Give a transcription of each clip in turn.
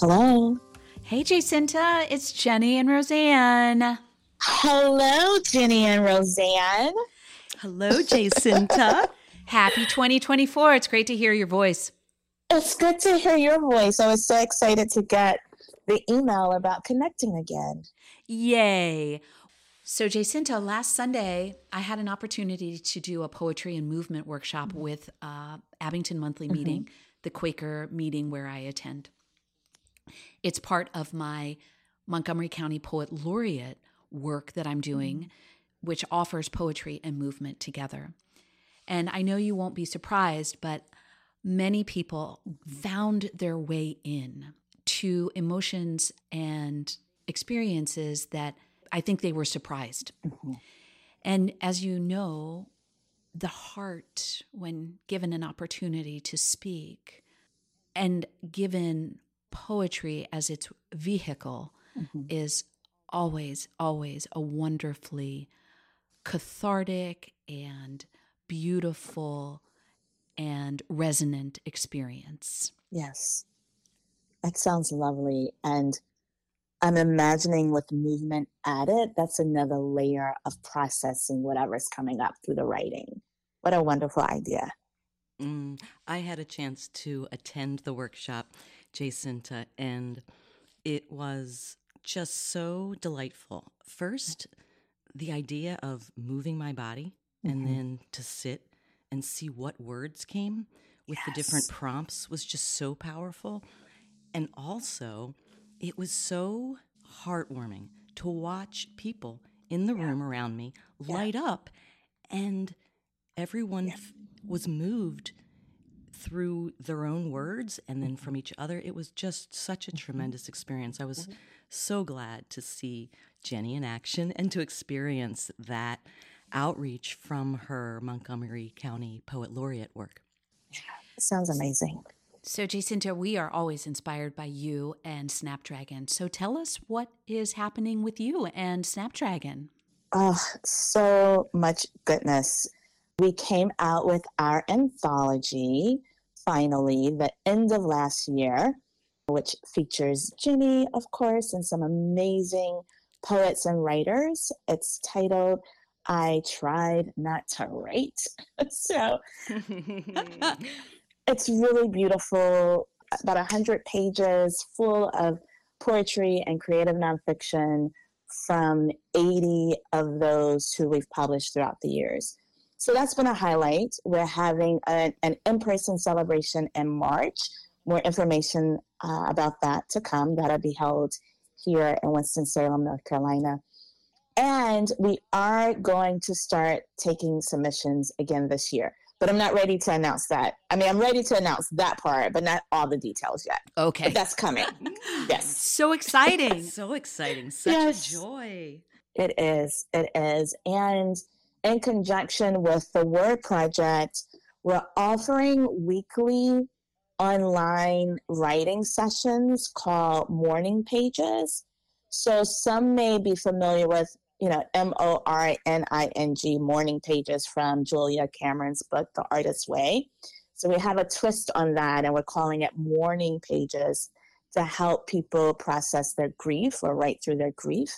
Hello. Hey, Jacinta, it's Jenny and Roseanne. Hello, Jenny and Roseanne. Hello, Jacinta. Happy 2024. It's great to hear your voice. It's good to hear your voice. I was so excited to get the email about connecting again. Yay. So, Jacinta, last Sunday, I had an opportunity to do a poetry and movement workshop with uh, Abington Monthly mm-hmm. Meeting, the Quaker meeting where I attend. It's part of my Montgomery County Poet Laureate work that I'm doing, mm-hmm. which offers poetry and movement together. And I know you won't be surprised, but many people found their way in to emotions and experiences that I think they were surprised. Mm-hmm. And as you know, the heart, when given an opportunity to speak and given poetry as its vehicle mm-hmm. is always, always a wonderfully cathartic and beautiful and resonant experience. Yes. That sounds lovely. And I'm imagining with movement added, that's another layer of processing whatever's coming up through the writing. What a wonderful idea. Mm, I had a chance to attend the workshop Jacinta, and it was just so delightful. First, the idea of moving my body mm-hmm. and then to sit and see what words came with yes. the different prompts was just so powerful. And also, it was so heartwarming to watch people in the yeah. room around me light yeah. up and everyone yeah. f- was moved through their own words and then from each other. It was just such a mm-hmm. tremendous experience. I was mm-hmm. so glad to see Jenny in action and to experience that outreach from her Montgomery County Poet Laureate work. Sounds amazing. So, Jacinta, we are always inspired by you and Snapdragon. So, tell us what is happening with you and Snapdragon. Oh, so much goodness. We came out with our anthology finally the end of last year, which features Jenny, of course, and some amazing poets and writers. It's titled I Tried Not to Write. so it's really beautiful, about 100 pages full of poetry and creative nonfiction from 80 of those who we've published throughout the years. So that's been a highlight. We're having a, an in person celebration in March. More information uh, about that to come. That'll be held here in Winston-Salem, North Carolina. And we are going to start taking submissions again this year. But I'm not ready to announce that. I mean, I'm ready to announce that part, but not all the details yet. Okay. But that's coming. yes. So exciting. so exciting. Such yes. a joy. It is. It is. And in conjunction with the Word Project, we're offering weekly online writing sessions called mourning pages. So some may be familiar with, you know, M O R N I N G morning pages from Julia Cameron's book, The Artist's Way. So we have a twist on that and we're calling it mourning pages to help people process their grief or write through their grief.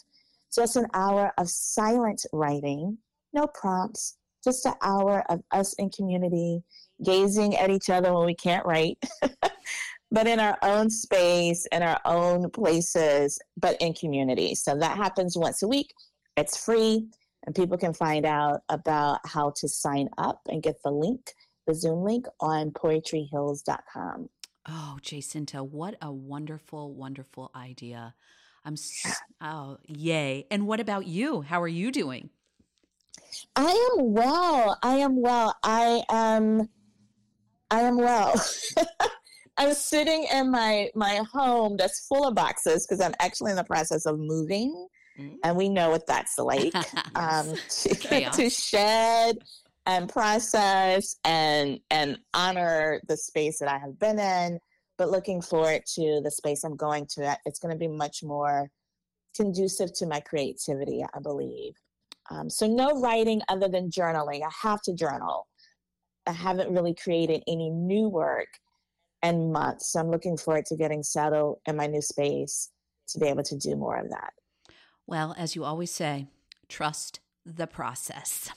So it's an hour of silent writing no prompts, just an hour of us in community gazing at each other when we can't write, but in our own space, in our own places, but in community. So that happens once a week. It's free, and people can find out about how to sign up and get the link, the Zoom link on poetryhills.com. Oh, Jacinta, what a wonderful, wonderful idea. I'm so, oh, yay. And what about you? How are you doing? I am well. I am well. I am. I am well. I'm sitting in my my home that's full of boxes because I'm actually in the process of moving, mm. and we know what that's like um, to, to shed and process and and honor the space that I have been in, but looking forward to the space I'm going to. It's going to be much more conducive to my creativity, I believe. Um, so no writing other than journaling. I have to journal. I haven't really created any new work. in months. So I'm looking forward to getting settled in my new space to be able to do more of that. Well, as you always say, trust the process.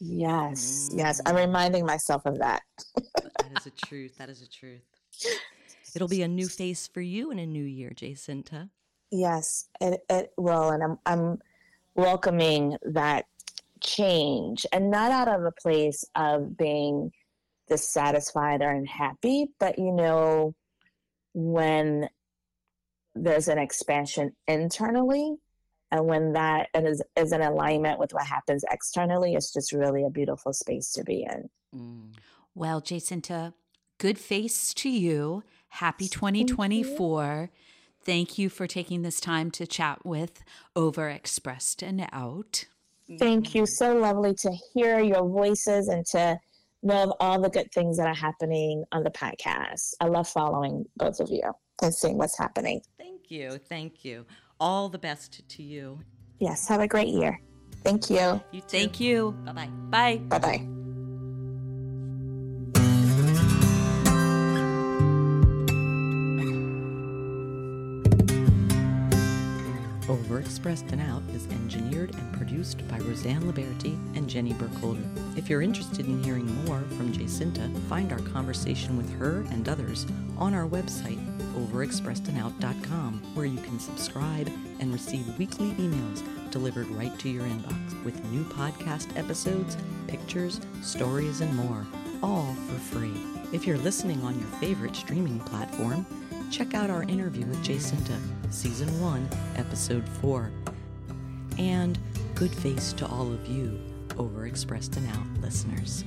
Yes, mm. yes. I'm reminding myself of that. that is a truth. That is a truth. It'll be a new face for you in a new year, Jacinta. Yes, it, it will. And I'm, I'm welcoming that change and not out of a place of being dissatisfied or unhappy, but you know, when there's an expansion internally and when that is, is in alignment with what happens externally, it's just really a beautiful space to be in. Mm. Well, Jacinta, good face to you. Happy 2024. Thank you for taking this time to chat with Overexpressed and Out. Thank you. So lovely to hear your voices and to know of all the good things that are happening on the podcast. I love following both of you and seeing what's happening. Thank you. Thank you. All the best to you. Yes. Have a great year. Thank you. You too. Thank you. Bye-bye. Bye. Bye. Bye bye. Overexpressed and Out is engineered and produced by Roseanne Liberty and Jenny Burkholder. If you're interested in hearing more from Jacinta, find our conversation with her and others on our website, overexpressedandout.com, where you can subscribe and receive weekly emails delivered right to your inbox with new podcast episodes, pictures, stories, and more, all for free. If you're listening on your favorite streaming platform, check out our interview with Jacinta, Season 1, Episode 4. And good face to all of you, overexpressed and out listeners.